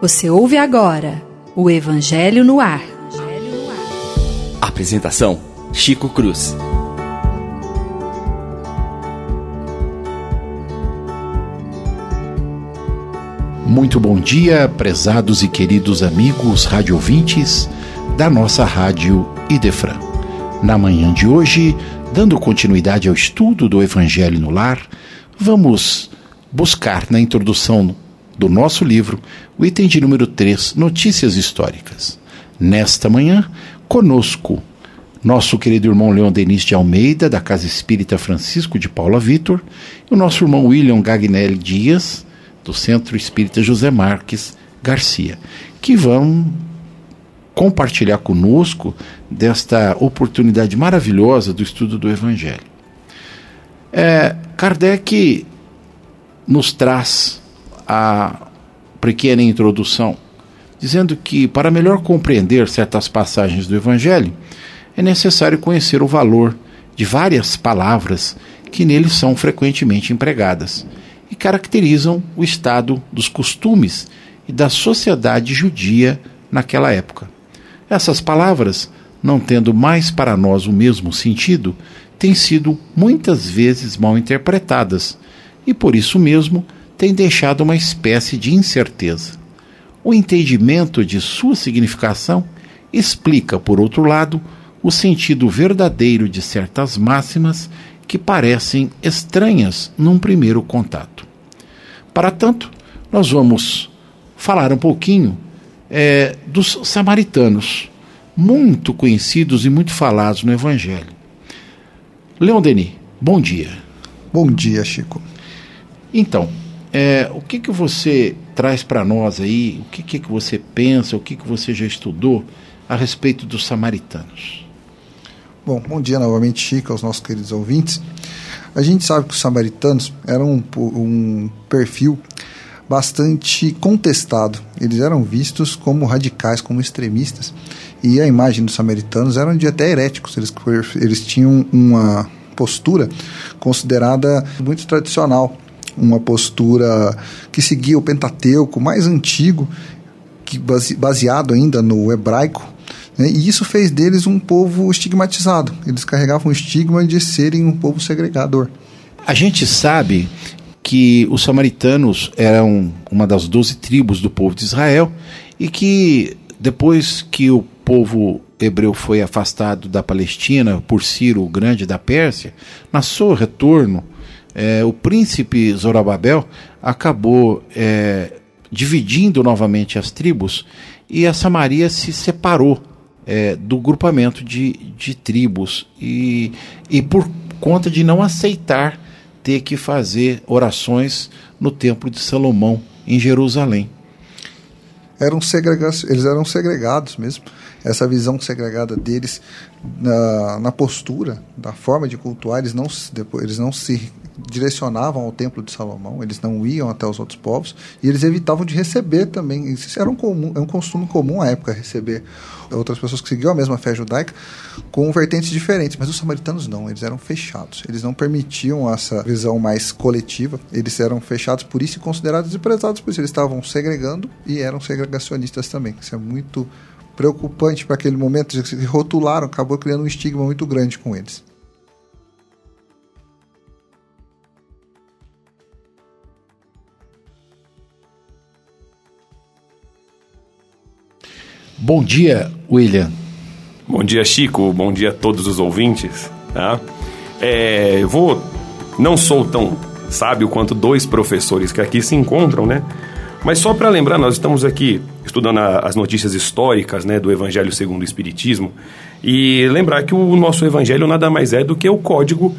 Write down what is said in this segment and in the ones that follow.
Você ouve agora o Evangelho no Ar. Apresentação: Chico Cruz. Muito bom dia, prezados e queridos amigos radiovintes da nossa rádio Idefran. Na manhã de hoje, dando continuidade ao estudo do Evangelho no Lar, vamos buscar na introdução do nosso livro o item de número 3, Notícias Históricas. Nesta manhã, conosco, nosso querido irmão Leon Denis de Almeida, da Casa Espírita Francisco de Paula Vitor, e o nosso irmão William Gagnelli Dias, do Centro Espírita José Marques Garcia, que vão compartilhar conosco desta oportunidade maravilhosa do estudo do Evangelho. É, Kardec nos traz a pequena introdução, dizendo que para melhor compreender certas passagens do Evangelho, é necessário conhecer o valor de várias palavras que neles são frequentemente empregadas e caracterizam o estado dos costumes e da sociedade judia naquela época. Essas palavras, não tendo mais para nós o mesmo sentido, têm sido muitas vezes mal interpretadas e por isso mesmo têm deixado uma espécie de incerteza. O entendimento de sua significação explica, por outro lado, o sentido verdadeiro de certas máximas que parecem estranhas num primeiro contato. Para tanto, nós vamos falar um pouquinho é, dos samaritanos, muito conhecidos e muito falados no Evangelho. Leon Denis, bom dia. Bom dia, Chico. Então, é, o que, que você traz para nós aí? O que, que, que você pensa? O que, que você já estudou a respeito dos samaritanos? Bom, bom dia novamente, Chico, aos nossos queridos ouvintes. A gente sabe que os samaritanos eram um, um perfil bastante contestado. Eles eram vistos como radicais, como extremistas. E a imagem dos samaritanos eram de até heréticos. Eles, eles tinham uma postura considerada muito tradicional, uma postura que seguia o Pentateuco mais antigo, que baseado ainda no hebraico, né? e isso fez deles um povo estigmatizado. Eles carregavam o estigma de serem um povo segregador. A gente sabe que os samaritanos eram uma das doze tribos do povo de Israel e que depois que o povo hebreu foi afastado da Palestina por Ciro o Grande da Pérsia, na seu retorno, é, o príncipe Zorobabel acabou é, dividindo novamente as tribos e a Samaria se separou é, do grupamento de, de tribos e, e por conta de não aceitar ter que fazer orações no Templo de Salomão, em Jerusalém. Eram segrega eles eram segregados mesmo. Essa visão segregada deles na, na postura, da forma de cultuar, eles não, eles não se direcionavam ao templo de Salomão, eles não iam até os outros povos e eles evitavam de receber também. Isso era um, comum, é um costume comum à época receber outras pessoas que seguiam a mesma fé judaica com vertentes diferentes, mas os samaritanos não, eles eram fechados. Eles não permitiam essa visão mais coletiva, eles eram fechados por isso e considerados desprezados por isso. Eles estavam segregando e eram segregacionistas também. Isso é muito preocupante para aquele momento, se rotularam, acabou criando um estigma muito grande com eles. Bom dia, William. Bom dia, Chico. Bom dia a todos os ouvintes. Tá? É, eu vou. Não sou tão sábio quanto dois professores que aqui se encontram, né? Mas só para lembrar, nós estamos aqui estudando a, as notícias históricas né, do Evangelho segundo o Espiritismo e lembrar que o nosso Evangelho nada mais é do que o código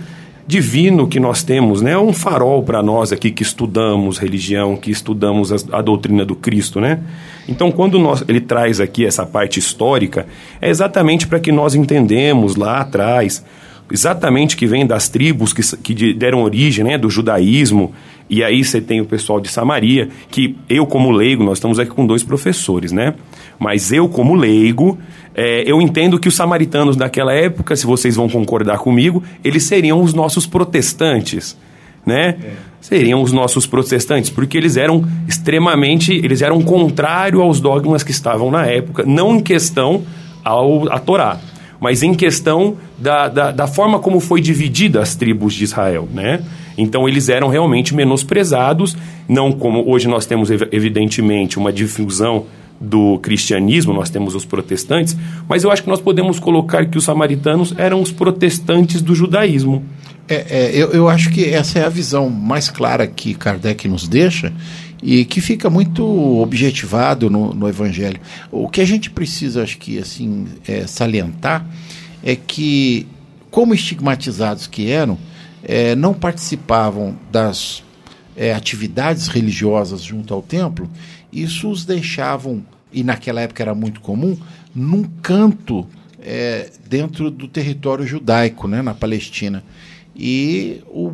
divino que nós temos, né? É um farol para nós aqui que estudamos religião, que estudamos a, a doutrina do Cristo, né? Então, quando nós, ele traz aqui essa parte histórica, é exatamente para que nós entendemos lá atrás, exatamente que vem das tribos que, que deram origem, né, do judaísmo, e aí você tem o pessoal de Samaria, que eu como leigo, nós estamos aqui com dois professores, né? Mas eu como leigo, é, eu entendo que os samaritanos daquela época, se vocês vão concordar comigo, eles seriam os nossos protestantes. né? Seriam os nossos protestantes, porque eles eram extremamente, eles eram contrário aos dogmas que estavam na época, não em questão ao, a Torá, mas em questão da, da, da forma como foi dividida as tribos de Israel, né? Então eles eram realmente menosprezados, não como hoje nós temos evidentemente uma difusão do cristianismo, nós temos os protestantes, mas eu acho que nós podemos colocar que os samaritanos eram os protestantes do judaísmo. É, é, eu, eu acho que essa é a visão mais clara que Kardec nos deixa e que fica muito objetivado no, no Evangelho. O que a gente precisa, acho que, assim, é, salientar é que, como estigmatizados que eram, é, não participavam das é, atividades religiosas junto ao templo, isso os deixavam, e naquela época era muito comum, num canto é, dentro do território judaico, né, na Palestina. E o,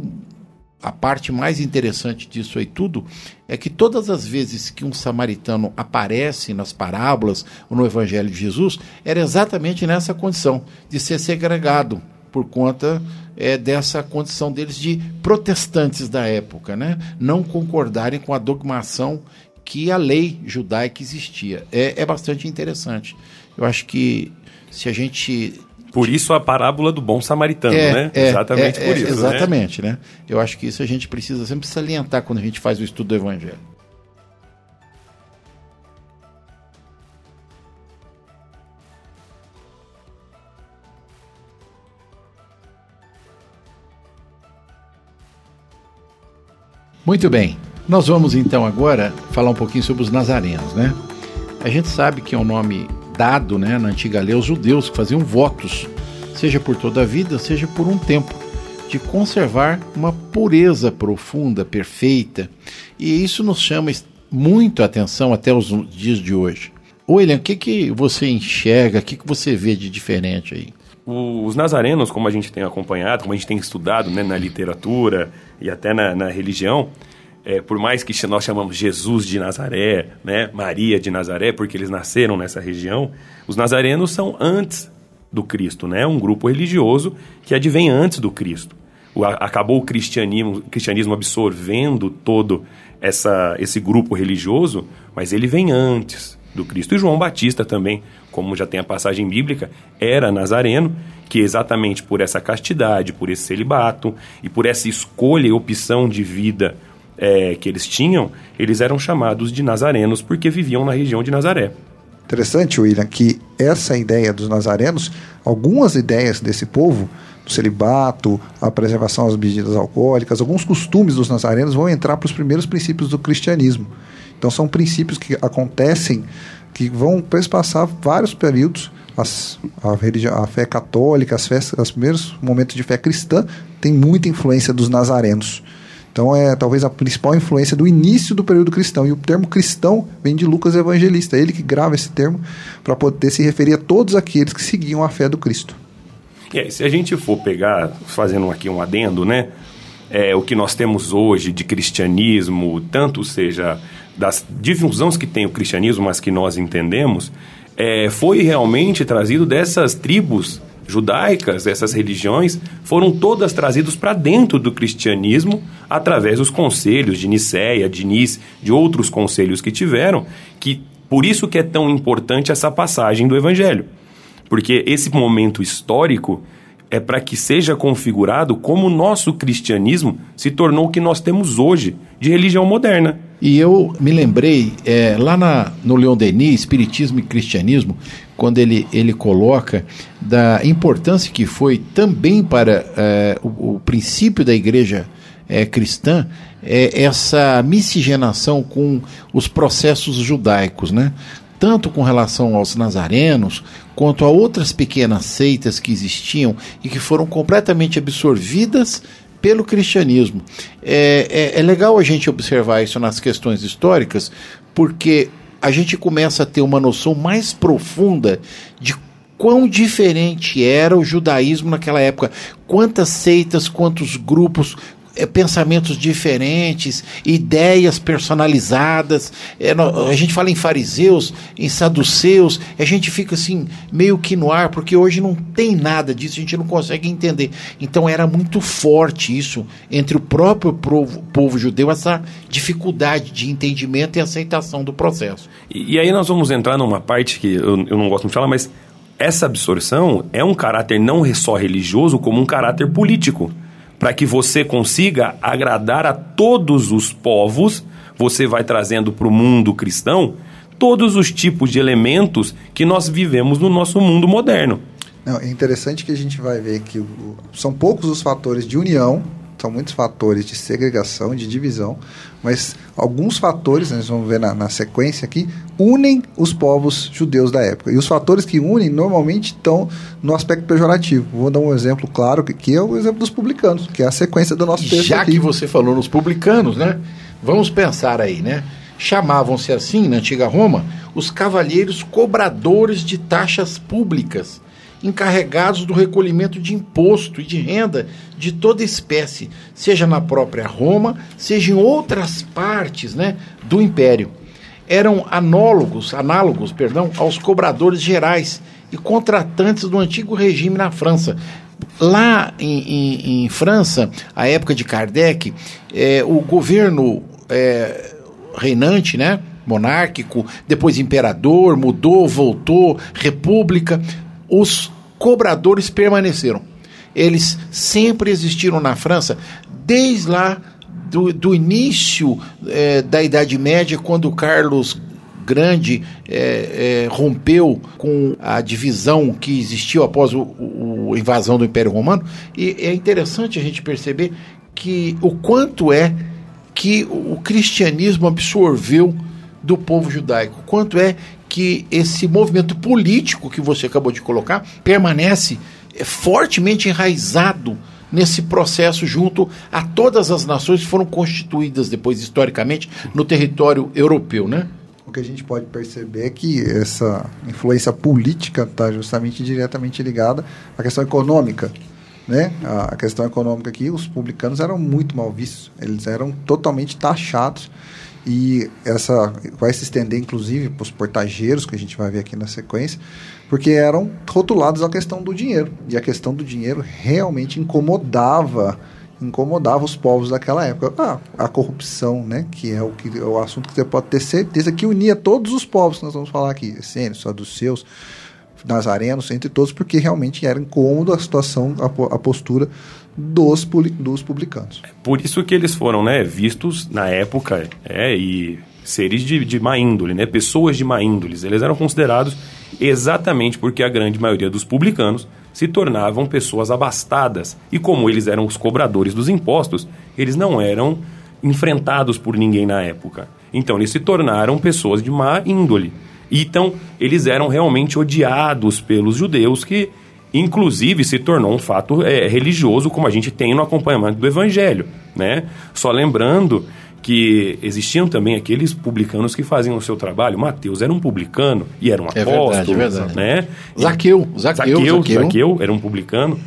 a parte mais interessante disso aí tudo é que todas as vezes que um samaritano aparece nas parábolas ou no Evangelho de Jesus, era exatamente nessa condição de ser segregado por conta é, dessa condição deles de protestantes da época, né? não concordarem com a dogmação que a lei judaica existia. É, é bastante interessante. Eu acho que se a gente por isso a parábola do bom samaritano, é, né? É, exatamente é, por isso. Né? Exatamente, né? né? Eu acho que isso a gente precisa sempre salientar quando a gente faz o estudo do Evangelho. Muito bem, nós vamos então agora falar um pouquinho sobre os nazarenos, né? A gente sabe que é um nome dado né, na antiga lei aos judeus que faziam votos, seja por toda a vida, seja por um tempo, de conservar uma pureza profunda, perfeita. E isso nos chama muito a atenção até os dias de hoje. William, o que, que você enxerga, o que, que você vê de diferente aí? Os nazarenos, como a gente tem acompanhado, como a gente tem estudado né, na literatura e até na, na religião, é, por mais que nós chamamos Jesus de Nazaré, né, Maria de Nazaré, porque eles nasceram nessa região, os nazarenos são antes do Cristo, né, um grupo religioso que advém antes do Cristo. O, acabou o cristianismo, cristianismo absorvendo todo essa, esse grupo religioso, mas ele vem antes do Cristo. E João Batista também, como já tem a passagem bíblica, era nazareno, que exatamente por essa castidade, por esse celibato e por essa escolha e opção de vida é, que eles tinham, eles eram chamados de nazarenos porque viviam na região de Nazaré. Interessante, William, que essa ideia dos nazarenos, algumas ideias desse povo, do celibato, a preservação das bebidas alcoólicas, alguns costumes dos nazarenos vão entrar para os primeiros princípios do cristianismo. Então são princípios que acontecem, que vão passar vários períodos. As, a, religião, a fé católica, as festas, os primeiros momentos de fé cristã, tem muita influência dos nazarenos. Então é talvez a principal influência do início do período cristão. E o termo cristão vem de Lucas Evangelista, ele que grava esse termo para poder se referir a todos aqueles que seguiam a fé do Cristo. Se a gente for pegar, fazendo aqui um adendo, né? É, o que nós temos hoje de cristianismo, tanto seja das difusões que tem o cristianismo, mas que nós entendemos, é, foi realmente trazido dessas tribos judaicas, essas religiões, foram todas trazidas para dentro do cristianismo através dos conselhos de Nicéia, de Nis, de outros conselhos que tiveram, que por isso que é tão importante essa passagem do evangelho. Porque esse momento histórico é para que seja configurado como o nosso cristianismo se tornou o que nós temos hoje de religião moderna. E eu me lembrei, é, lá na, no Leon Denis, Espiritismo e Cristianismo, quando ele, ele coloca da importância que foi também para é, o, o, princípio da igreja é, cristã, é, essa miscigenação com os processos judaicos, né? tanto com relação aos nazarenos, quanto a outras pequenas seitas que existiam e que foram completamente absorvidas pelo cristianismo. É, é, é legal a gente observar isso nas questões históricas, porque a gente começa a ter uma noção mais profunda de quão diferente era o judaísmo naquela época. Quantas seitas, quantos grupos, é, pensamentos diferentes, ideias personalizadas. É, a gente fala em fariseus, em saduceus, a gente fica assim, meio que no ar, porque hoje não tem nada disso, a gente não consegue entender. Então era muito forte isso entre o próprio povo, povo judeu, essa dificuldade de entendimento e aceitação do processo. E, e aí nós vamos entrar numa parte que eu, eu não gosto de falar, mas essa absorção é um caráter não só religioso, como um caráter político para que você consiga agradar a todos os povos, você vai trazendo para o mundo cristão todos os tipos de elementos que nós vivemos no nosso mundo moderno. Não, é interessante que a gente vai ver que são poucos os fatores de união são muitos fatores de segregação, de divisão, mas alguns fatores, nós vamos ver na, na, sequência aqui, unem os povos judeus da época. E os fatores que unem normalmente estão no aspecto pejorativo. Vou dar um exemplo claro, que, que é o exemplo dos publicanos, que é a sequência do nosso texto Já aqui. que você falou nos publicanos, né? Vamos pensar aí, né? Chamavam-se assim, na antiga Roma, os cavalheiros cobradores de taxas públicas encarregados do recolhimento de imposto e de renda de toda espécie, seja na própria Roma, seja em outras partes né, do império. Eram análogos, análogos perdão, aos cobradores gerais e contratantes do antigo regime na França. Lá em, em, em França, a época de Kardec, é, o governo é, reinante, né, monárquico, depois imperador, mudou, voltou, república, os cobradores permaneceram. Eles sempre existiram na França, desde lá do, do início é, da Idade Média, quando Carlos Grande é, é, rompeu com a divisão que existiu após a invasão do Império Romano. E é interessante a gente perceber que o quanto é que o cristianismo absorveu do povo judaico, quanto é que esse movimento político que você acabou de colocar permanece é, fortemente enraizado nesse processo junto a todas as nações que foram constituídas depois historicamente no território europeu, né? O que a gente pode perceber é que essa influência política está justamente diretamente ligada à questão econômica. Né? A questão econômica aqui, os publicanos eram muito mal vistos, eles eram totalmente taxados e essa vai se estender inclusive para os portageiros que a gente vai ver aqui na sequência, porque eram rotulados a questão do dinheiro e a questão do dinheiro realmente incomodava incomodava os povos daquela época. Ah, a corrupção, né, que é o que é o assunto que você pode ter certeza que unia todos os povos que nós vamos falar aqui, essênios, saduceus, nazarenos, entre todos, porque realmente era incômodo a situação, a, a postura dos, dos publicanos. É por isso que eles foram né, vistos na época é, e seres de, de má índole, né, pessoas de má índole. Eles eram considerados exatamente porque a grande maioria dos publicanos se tornavam pessoas abastadas. E como eles eram os cobradores dos impostos, eles não eram enfrentados por ninguém na época. Então eles se tornaram pessoas de má índole. Então eles eram realmente odiados pelos judeus que inclusive se tornou um fato é, religioso, como a gente tem no acompanhamento do Evangelho. Né? Só lembrando que existiam também aqueles publicanos que faziam o seu trabalho. Mateus era um publicano e era um é apóstolo. Verdade, é verdade. Né? Zaqueu, Zaqueu, Zaqueu, Zaqueu. Zaqueu era um publicano.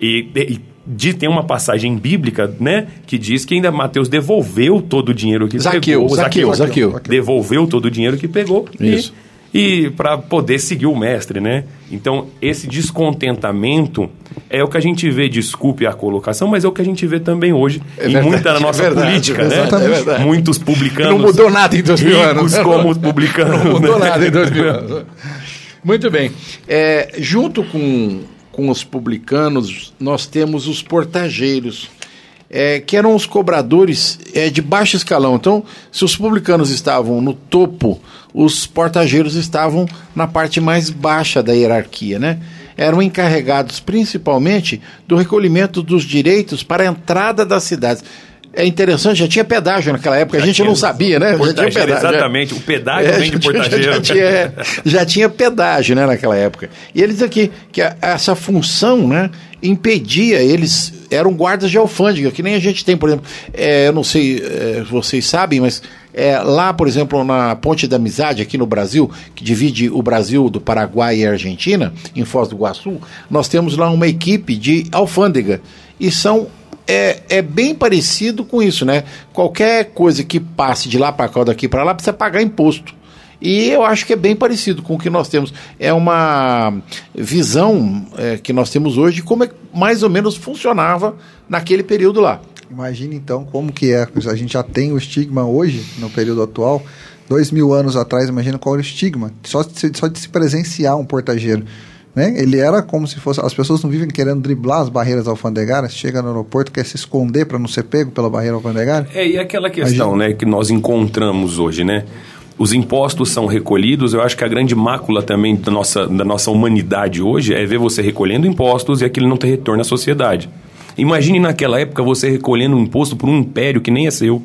E, e de, tem uma passagem bíblica, né, que diz que ainda Mateus devolveu todo o dinheiro que Zaqueu, pegou. Zaqueu, Zaqueu, Zaqueu. Devolveu todo o dinheiro que pegou. Isso. E, e para poder seguir o mestre, né? Então, esse descontentamento é o que a gente vê, desculpe a colocação, mas é o que a gente vê também hoje é em verdade, muita da nossa é verdade, política, né? É Muitos publicanos. Não mudou nada em dois mil anos. como publicanos. Não mudou né? nada em dois mil anos. Muito bem. É, junto com, com os publicanos, nós temos os portageiros é, que eram os cobradores é, de baixo escalão. Então, se os publicanos estavam no topo, os portageiros estavam na parte mais baixa da hierarquia, né? Eram encarregados principalmente do recolhimento dos direitos para a entrada das cidades. É interessante, já tinha pedágio naquela época, a gente não sabia, né? Já tinha pedágio, exatamente, o pedágio é, vem de portageiro. Já, já, tinha, já tinha pedágio né, naquela época. E eles aqui, que essa função né, impedia, eles eram guardas de alfândega, que nem a gente tem, por exemplo, é, eu não sei é, vocês sabem, mas é, lá, por exemplo, na Ponte da Amizade, aqui no Brasil, que divide o Brasil do Paraguai e Argentina, em Foz do Iguaçu, nós temos lá uma equipe de alfândega. E são é, é bem parecido com isso, né? Qualquer coisa que passe de lá para cá daqui para lá precisa pagar imposto. E eu acho que é bem parecido com o que nós temos. É uma visão é, que nós temos hoje de como é, mais ou menos funcionava naquele período lá. Imagine então como que é. A gente já tem o estigma hoje, no período atual. Dois mil anos atrás, imagina qual era o estigma. Só de, só de se presenciar um portageiro. Né? Ele era como se fosse. As pessoas não vivem querendo driblar as barreiras alfandegárias, chega no aeroporto, quer se esconder para não ser pego pela barreira alfandegária. É, e aquela questão né, que nós encontramos hoje, né? Os impostos são recolhidos, eu acho que a grande mácula também da nossa, da nossa humanidade hoje é ver você recolhendo impostos e aquilo não ter retorno à sociedade. Imagine naquela época você recolhendo um imposto por um império que nem é seu.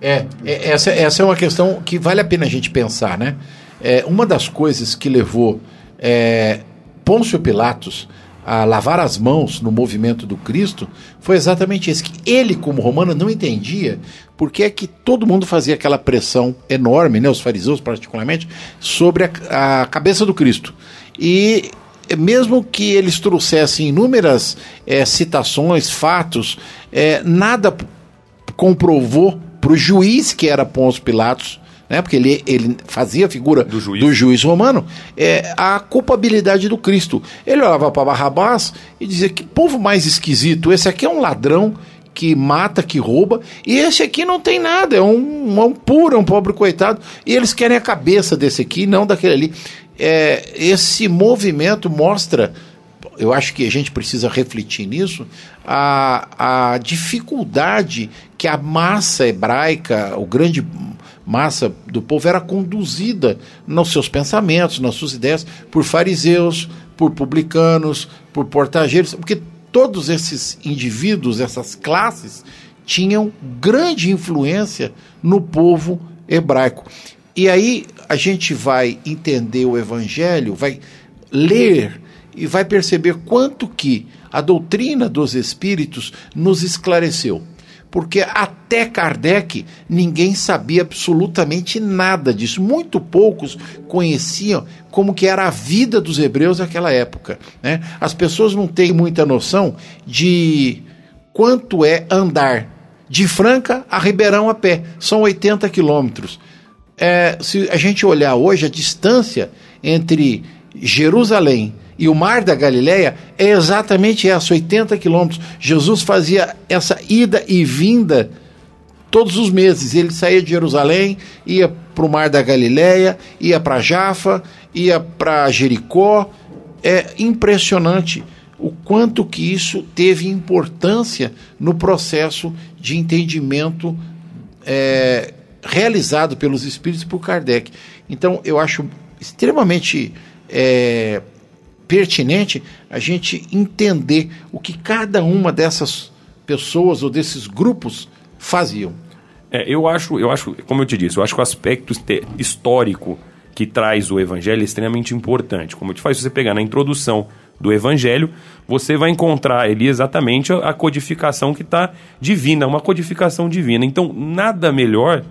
É, é essa, essa é uma questão que vale a pena a gente pensar, né? É, uma das coisas que levou é, Pôncio Pilatos a lavar as mãos no movimento do Cristo foi exatamente esse, que ele, como romano, não entendia porque é que todo mundo fazia aquela pressão enorme, né, os fariseus particularmente, sobre a, a cabeça do Cristo. E mesmo que eles trouxessem inúmeras é, citações, fatos, é, nada comprovou para o juiz que era Pôncio Pilatos né, porque ele, ele fazia a figura do juiz, do juiz romano, é, a culpabilidade do Cristo. Ele olhava para Barrabás e dizia: que povo mais esquisito, esse aqui é um ladrão que mata, que rouba, e esse aqui não tem nada, é um, um puro, é um pobre coitado, e eles querem a cabeça desse aqui, não daquele ali. É, esse movimento mostra eu acho que a gente precisa refletir nisso, a, a dificuldade que a massa hebraica, o grande massa do povo era conduzida nos seus pensamentos, nas suas ideias, por fariseus, por publicanos, por portageiros, porque todos esses indivíduos, essas classes, tinham grande influência no povo hebraico. E aí a gente vai entender o evangelho, vai ler e vai perceber quanto que a doutrina dos espíritos nos esclareceu porque até Kardec ninguém sabia absolutamente nada disso. Muito poucos conheciam como que era a vida dos hebreus naquela época. Né? As pessoas não têm muita noção de quanto é andar de Franca a Ribeirão a pé. São 80 quilômetros. É, se a gente olhar hoje a distância entre Jerusalém o Mar da Galileia é exatamente essa, 80 quilômetros. Jesus fazia essa ida e vinda todos os meses. Ele saía de Jerusalém, ia para o Mar da Galileia, ia para Jafa, ia para Jericó. É impressionante o quanto que isso teve importância no processo de entendimento é, realizado pelos espíritos por Kardec. Então, eu acho extremamente é, pertinente a gente entender o que cada uma dessas pessoas ou desses grupos faziam. É, eu acho, eu acho, como eu te disse, eu acho que o aspecto histórico que traz o evangelho é extremamente importante. Como eu te faz, se você pegar na introdução do evangelho, você vai encontrar ali exatamente a codificação que está divina, uma codificação divina. Então, nada melhor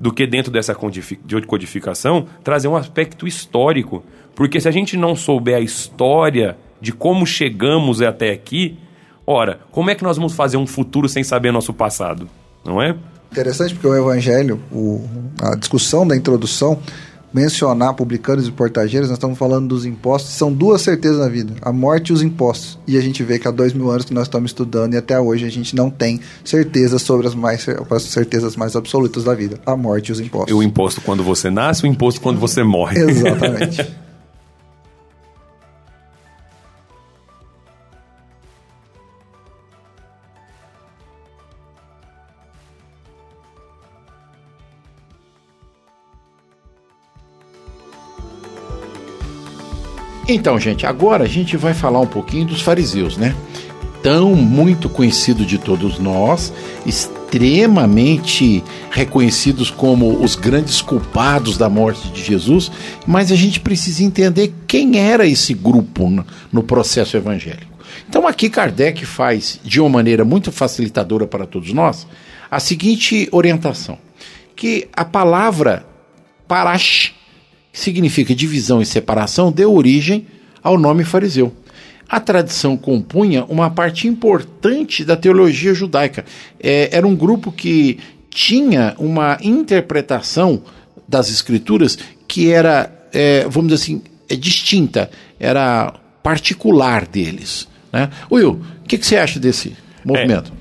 do que dentro dessa codificação trazer um aspecto histórico porque se a gente não souber a história de como chegamos até aqui, ora, como é que nós vamos fazer um futuro sem saber nosso passado? Não é? Interessante porque o Evangelho, o, a discussão da introdução, mencionar publicanos e portageiros, nós estamos falando dos impostos, são duas certezas na vida, a morte e os impostos. E a gente vê que há dois mil anos que nós estamos estudando e até hoje a gente não tem certeza sobre as, mais, as certezas mais absolutas da vida, a morte e os impostos. E o imposto quando você nasce, o imposto quando você morre. Exatamente. Então, gente, agora a gente vai falar um pouquinho dos fariseus, né? Tão muito conhecido de todos nós, extremamente reconhecidos como os grandes culpados da morte de Jesus, mas a gente precisa entender quem era esse grupo no, processo evangélico. Então, aqui Kardec faz, de uma maneira muito facilitadora para todos nós, a seguinte orientação: que a palavra parash significa divisão e separação, deu origem ao nome fariseu. a tradição compunha uma parte importante da teologia judaica. É, era um grupo que tinha uma interpretação das escrituras que era, é, vamos dizer assim, é distinta, era particular deles. Né? Will, o que, que, você acha desse movimento? É,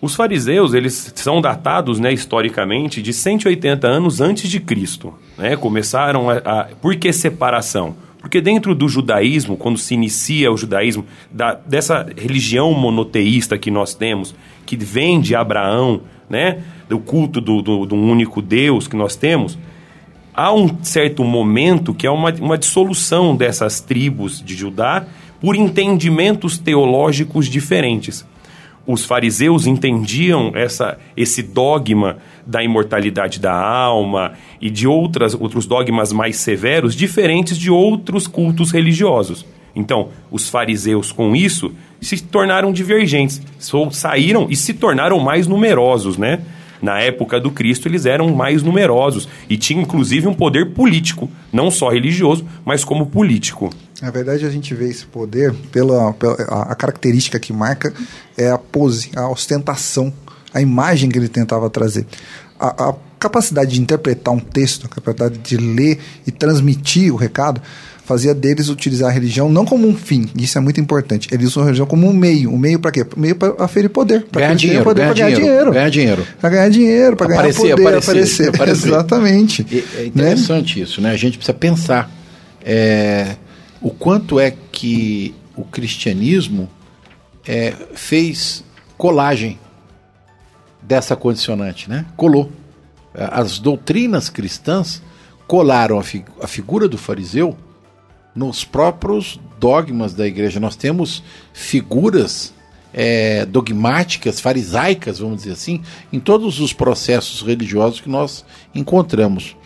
os fariseus, eles são datados, né, historicamente, de 180 anos antes de Cristo. Né? Começaram a, a... Por que separação? Porque dentro do judaísmo, quando se inicia o judaísmo, da, dessa religião monoteísta que nós temos, que vem de Abraão, né, do culto do, do, do único Deus que nós temos, há um certo momento que é uma, uma dissolução dessas tribos de Judá por entendimentos teológicos diferentes os fariseus entendiam essa, esse dogma da imortalidade da alma e de outras, outros dogmas mais severos, diferentes de outros cultos religiosos. Então, os fariseus, com isso, se tornaram divergentes, saíram e se tornaram mais numerosos, né? Na época do Cristo, eles eram mais numerosos e tinham inclusive um poder político, não só religioso, mas como político. Na verdade, a gente vê esse poder pela, pela a característica que marca é a pose, a ostentação, a imagem que ele tentava trazer. A, a capacidade de interpretar um texto, a capacidade de ler e transmitir o recado, fazia deles utilizar a religião não como um fim, isso é muito importante. Eles usam a religião como um meio. Um meio para quê? Um meio para aferir poder. Para ganhar dinheiro. Poder, ganhar, dinheiro, dinheiro. Ganhar dinheiro. Para ganhar dinheiro, para ganhar poder, aparecer, aparecer. aparecer. Exatamente. É, é interessante né? isso, né? A gente precisa pensar. É, o quanto é que o cristianismo é, fez colagem dessa condicionante, né? Colou. As doutrinas cristãs colaram a, fi a figura do fariseu nos próprios dogmas da igreja. Nós temos figuras é, dogmáticas, farisaicas, vamos dizer assim, em todos os processos religiosos que nós encontramos.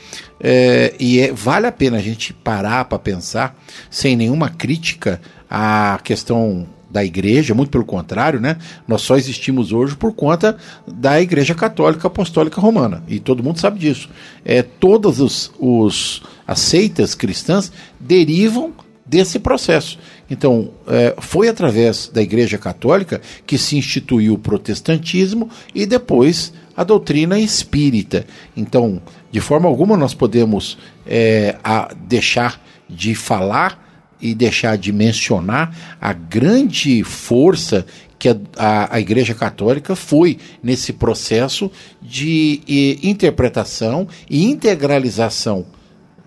É, e é, vale a pena a gente parar para pensar, sem nenhuma crítica à questão da igreja, muito pelo contrário, né? Nós só existimos hoje por conta da Igreja Católica Apostólica Romana. E todo mundo sabe disso. É, todas os, os, as seitas cristãs derivam desse processo. Então, é, foi através da Igreja Católica que se instituiu o protestantismo e depois a doutrina espírita. Então, de forma alguma nós podemos é, deixar de falar e deixar de mencionar a grande força que a, a, a, Igreja Católica foi nesse processo de interpretação e integralização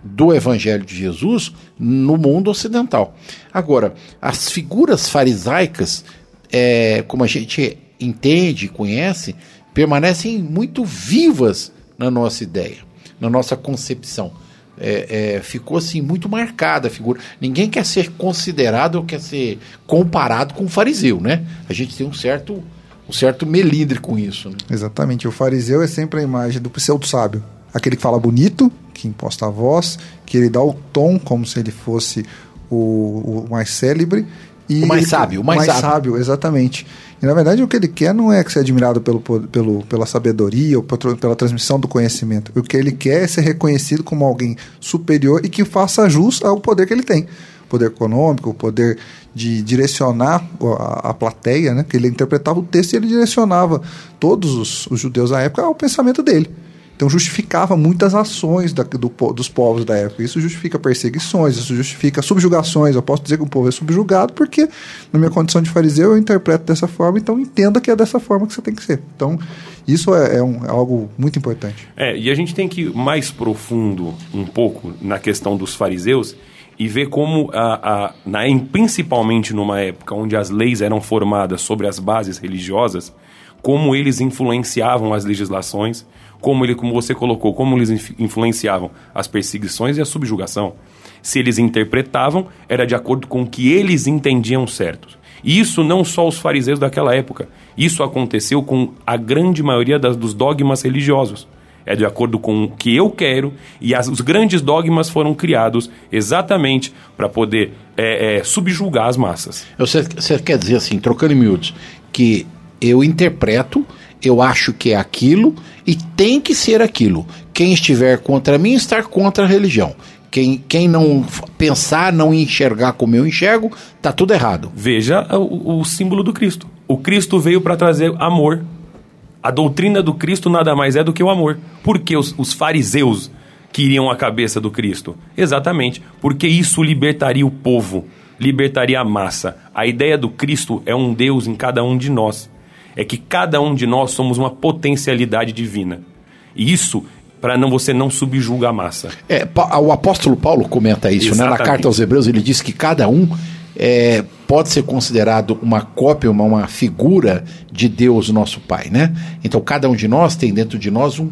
do Evangelho de Jesus no mundo ocidental. Agora, as figuras farisaicas, é, como a gente entende e conhece, permanecem muito vivas na nossa ideia, na nossa concepção. É, é, ficou assim muito marcada a figura. Ninguém quer ser considerado ou quer ser comparado com o fariseu, né? A gente tem um certo um certo melindre com isso. Né? Exatamente. O fariseu é sempre a imagem do pseudo sábio, aquele que fala bonito, que imposta a voz, que ele dá o tom como se ele fosse o, o mais célebre. E o mais sábio, o mais, mais sábio. sábio. Exatamente. E na verdade o que ele quer não é ser admirado pelo, pelo, pela sabedoria ou pela transmissão do conhecimento. O que ele quer é ser reconhecido como alguém superior e que faça jus ao poder que ele tem. Poder econômico, o poder de direcionar a, a plateia, né? que ele interpretava o texto e ele direcionava todos os, os judeus à época ao pensamento dele. Então justificava muitas ações da, do, dos povos da época. Isso justifica perseguições, isso justifica subjugações. Eu posso dizer que o povo é subjugado porque, na minha condição de fariseu, eu interpreto dessa forma, então entenda que é dessa forma que você tem que ser. Então, isso é, é, um, é algo muito importante. É, e a gente tem que ir mais profundo um pouco na questão dos fariseus e ver como, a, a, na, principalmente numa época onde as leis eram formadas sobre as bases religiosas, como eles influenciavam as legislações, como ele, como você colocou, como eles influenciavam as perseguições e a subjugação. Se eles interpretavam, era de acordo com o que eles entendiam certo. E isso não só os fariseus daquela época. Isso aconteceu com a grande maioria das, dos dogmas religiosos. É de acordo com o que eu quero, e as, os grandes dogmas foram criados exatamente para poder é, é, subjugar as massas. Você, você quer dizer assim, trocando em miúdos, que eu interpreto eu acho que é aquilo e tem que ser aquilo. Quem estiver contra mim, estar contra a religião. Quem, quem não pensar, não enxergar como eu enxergo, tá tudo errado. Veja o, o símbolo do Cristo. O Cristo veio para trazer amor. A doutrina do Cristo nada mais é do que o amor. Por que os, os fariseus queriam a cabeça do Cristo? Exatamente, porque isso libertaria o povo, libertaria a massa. A ideia do Cristo é um Deus em cada um de nós. É que cada um de nós somos uma potencialidade divina. E isso para não você não subjugar a massa. É, o apóstolo Paulo comenta isso, né? Na carta aos Hebreus ele diz que cada um é, pode ser considerado uma cópia, uma, uma figura de Deus, nosso Pai, né? Então cada um de nós tem dentro de nós um,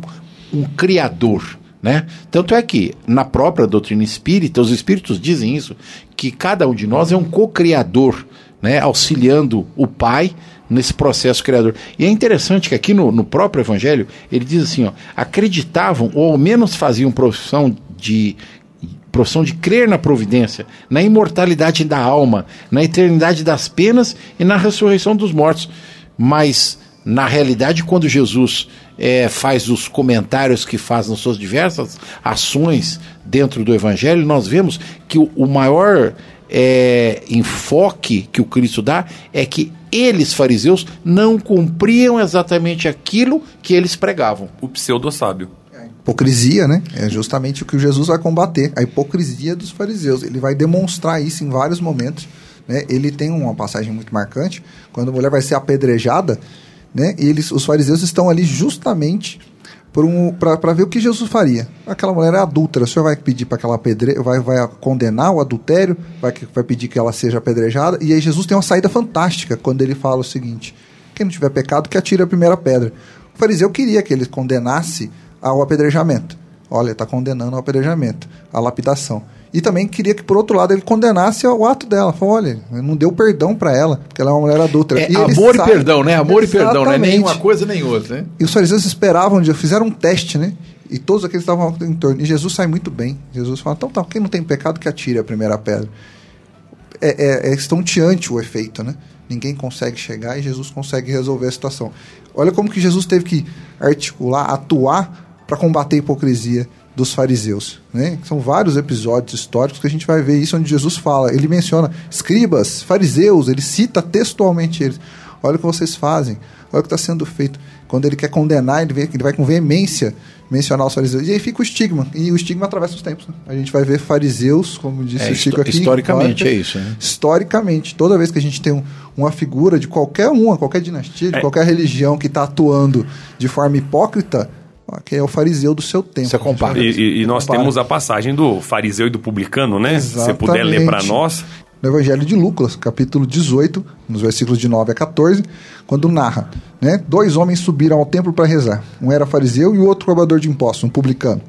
um criador. Né? Tanto é que, na própria doutrina espírita, os espíritos dizem isso, que cada um de nós é um co-criador, né? auxiliando o Pai nesse processo criador. E é interessante que aqui no, no próprio Evangelho, ele diz assim: ó, acreditavam, ou ao menos faziam profissão de profissão de crer na providência, na imortalidade da alma, na eternidade das penas e na ressurreição dos mortos. Mas, na realidade, quando Jesus é, faz os comentários que faz nas suas diversas ações dentro do Evangelho, nós vemos que o, o maior é, enfoque que o Cristo dá é que eles, fariseus, não cumpriam exatamente aquilo que eles pregavam. O pseudo-sábio. Hipocrisia, né? É justamente o que Jesus vai combater, a hipocrisia dos fariseus. Ele vai demonstrar isso em vários momentos. Né? Ele tem uma passagem muito marcante, quando a mulher vai ser apedrejada, né? E eles, os fariseus estão ali justamente para um, ver o que Jesus faria. Aquela mulher é adúltera, o senhor vai pedir para aquela pedre... vai, vai condenar o adultério, vai, vai pedir que ela seja apedrejada, e aí Jesus tem uma saída fantástica quando ele fala o seguinte: quem não tiver pecado, que atire a primeira pedra. O fariseu queria que ele condenasse ao apedrejamento. Olha, está condenando ao apedrejamento, à lapidação. E também queria que, por outro lado, ele condenasse o ato dela. Falou, olha, não deu perdão para ela, porque ela é uma mulher adulta. É, amor e perdão, né? Amor Exatamente. e perdão, não é nem uma coisa nem outra, né? E os fariseus esperavam, fizeram um teste, né? E todos aqueles estavam em torno. E Jesus sai muito bem. Jesus fala, então tá, quem não tem pecado que atire a primeira pedra. É, é, é estonteante o efeito, né? Ninguém consegue chegar e Jesus consegue resolver a situação. Olha como que Jesus teve que articular, atuar para combater a hipocrisia dos fariseus. Né? São vários episódios históricos que a gente vai ver isso onde Jesus fala. Ele menciona escribas, fariseus, ele cita textualmente eles. Olha o que vocês fazem, olha o que está sendo feito. Quando ele quer condenar, ele, vem, ele vai com veemência mencionar os fariseus. E aí fica o estigma. E o estigma atravessa os tempos. Né? A gente vai ver fariseus, como disse é, o Chico aqui. Historicamente é isso. Né? Historicamente. Toda vez que a gente tem um, uma figura de qualquer uma, qualquer dinastia, de é. qualquer religião que está atuando de forma hipócrita, que é o fariseu do seu tempo. Você compara. E, e, e nós compara. temos a passagem do fariseu e do publicano, né? Exatamente. Se você puder ler para nós. No Evangelho de Lucas, capítulo 18, nos versículos de 9 a 14, quando narra, né? Dois homens subiram ao templo para rezar. Um era fariseu e o outro cobrador de impostos, um publicano.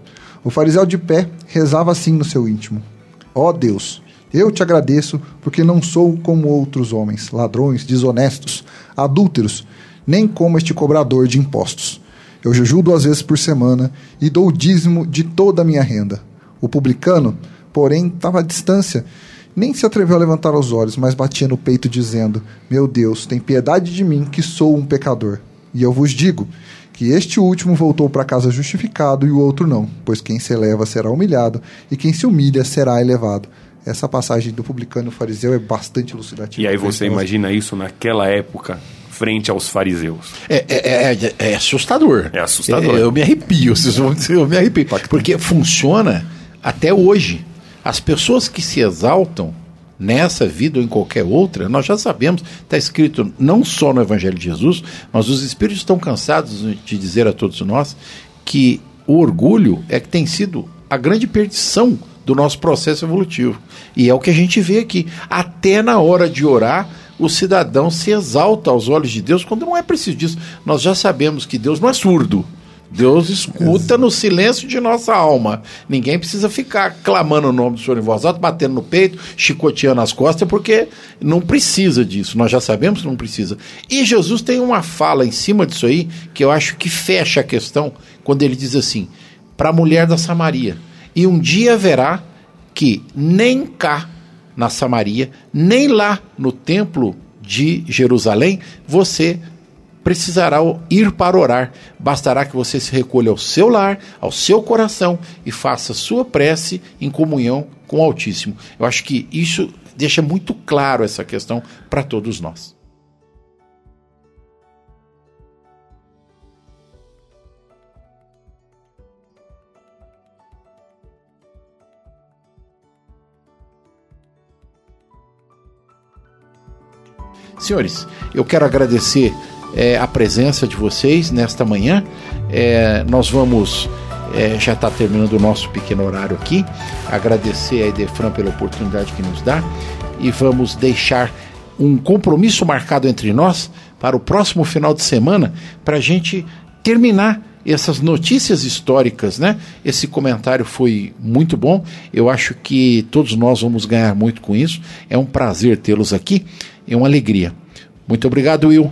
O fariseu de pé rezava assim no seu íntimo: Ó oh Deus, eu te agradeço porque não sou como outros homens, ladrões, desonestos, adúlteros, nem como este cobrador de impostos. Eu jejuo duas vezes por semana e dou o dízimo de toda a minha renda. O publicano, porém, estava à distância. Nem se atreveu a levantar os olhos, mas batia no peito, dizendo: Meu Deus, tem piedade de mim, que sou um pecador. E eu vos digo que este último voltou para casa justificado e o outro não, pois quem se eleva será humilhado e quem se humilha será elevado. Essa passagem do publicano e fariseu é bastante elucidativa. E aí você imagina isso naquela época, frente aos fariseus. É, é, é, é assustador. É assustador. eu me arrepio, vocês vão dizer, eu me arrepio. Porque funciona até hoje. As pessoas que se exaltam nessa vida ou em qualquer outra, nós já sabemos, está escrito não só no Evangelho de Jesus, mas os Espíritos estão cansados de dizer a todos nós que o orgulho é que tem sido a grande perdição do nosso processo evolutivo. E é o que a gente vê aqui. Até na hora de orar, o cidadão se exalta aos olhos de Deus quando não é preciso disso. Nós já sabemos que Deus não é surdo. Deus escuta no silêncio de nossa alma. Ninguém precisa ficar clamando o nome do Senhor em voz alta, batendo no peito, chicoteando as costas, porque não precisa disso. Nós já sabemos que não precisa. E Jesus tem uma fala em cima disso aí que eu acho que fecha a questão quando ele diz assim: para a mulher da Samaria. E um dia verá que nem cá na Samaria, nem lá no templo de Jerusalém, você precisará ir para orar. Bastará que você se recolha ao seu lar, ao seu coração e faça sua prece em comunhão com o Altíssimo. Eu acho que isso deixa muito claro essa questão para todos nós. Senhores, eu quero agradecer é, a presença de vocês nesta manhã. É, nós vamos, é, já está terminando o nosso pequeno horário aqui, agradecer a Idefran pela oportunidade que nos dá e vamos deixar um compromisso marcado entre nós para o próximo final de semana para a gente terminar essas notícias históricas, né? Esse comentário foi muito bom. Eu acho que todos nós vamos ganhar muito com isso. É um prazer tê-los aqui é uma alegria. Muito obrigado, Will.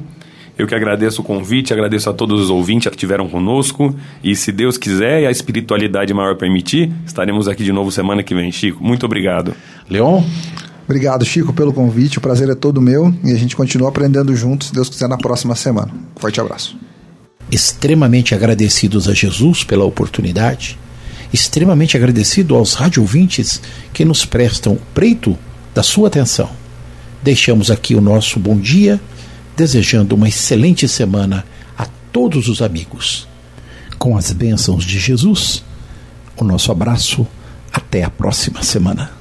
Eu que agradeço o convite, agradeço a todos os ouvintes que estiveram conosco. E se Deus quiser e a espiritualidade maior permitir, estaremos aqui de novo semana que vem, Chico. Muito obrigado. Leon? Obrigado, Chico, pelo convite. O prazer é todo meu e a gente continua aprendendo juntos, se Deus quiser, na próxima semana. Forte abraço. Extremamente agradecidos a Jesus pela oportunidade, extremamente agradecido aos rádio ouvintes que nos prestam o preito da sua atenção. Deixamos aqui o nosso bom dia, desejando uma excelente semana a todos os amigos. Com as bênçãos de Jesus, o nosso abraço. Até a próxima semana.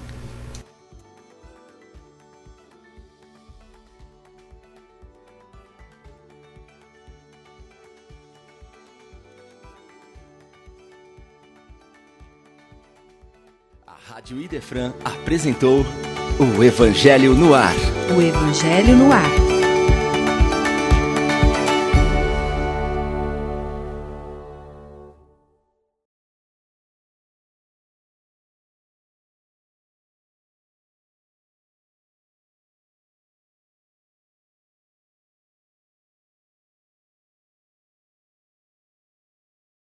A Rádio Idefran apresentou o Evangelho no Ar. O Evangelho no Ar.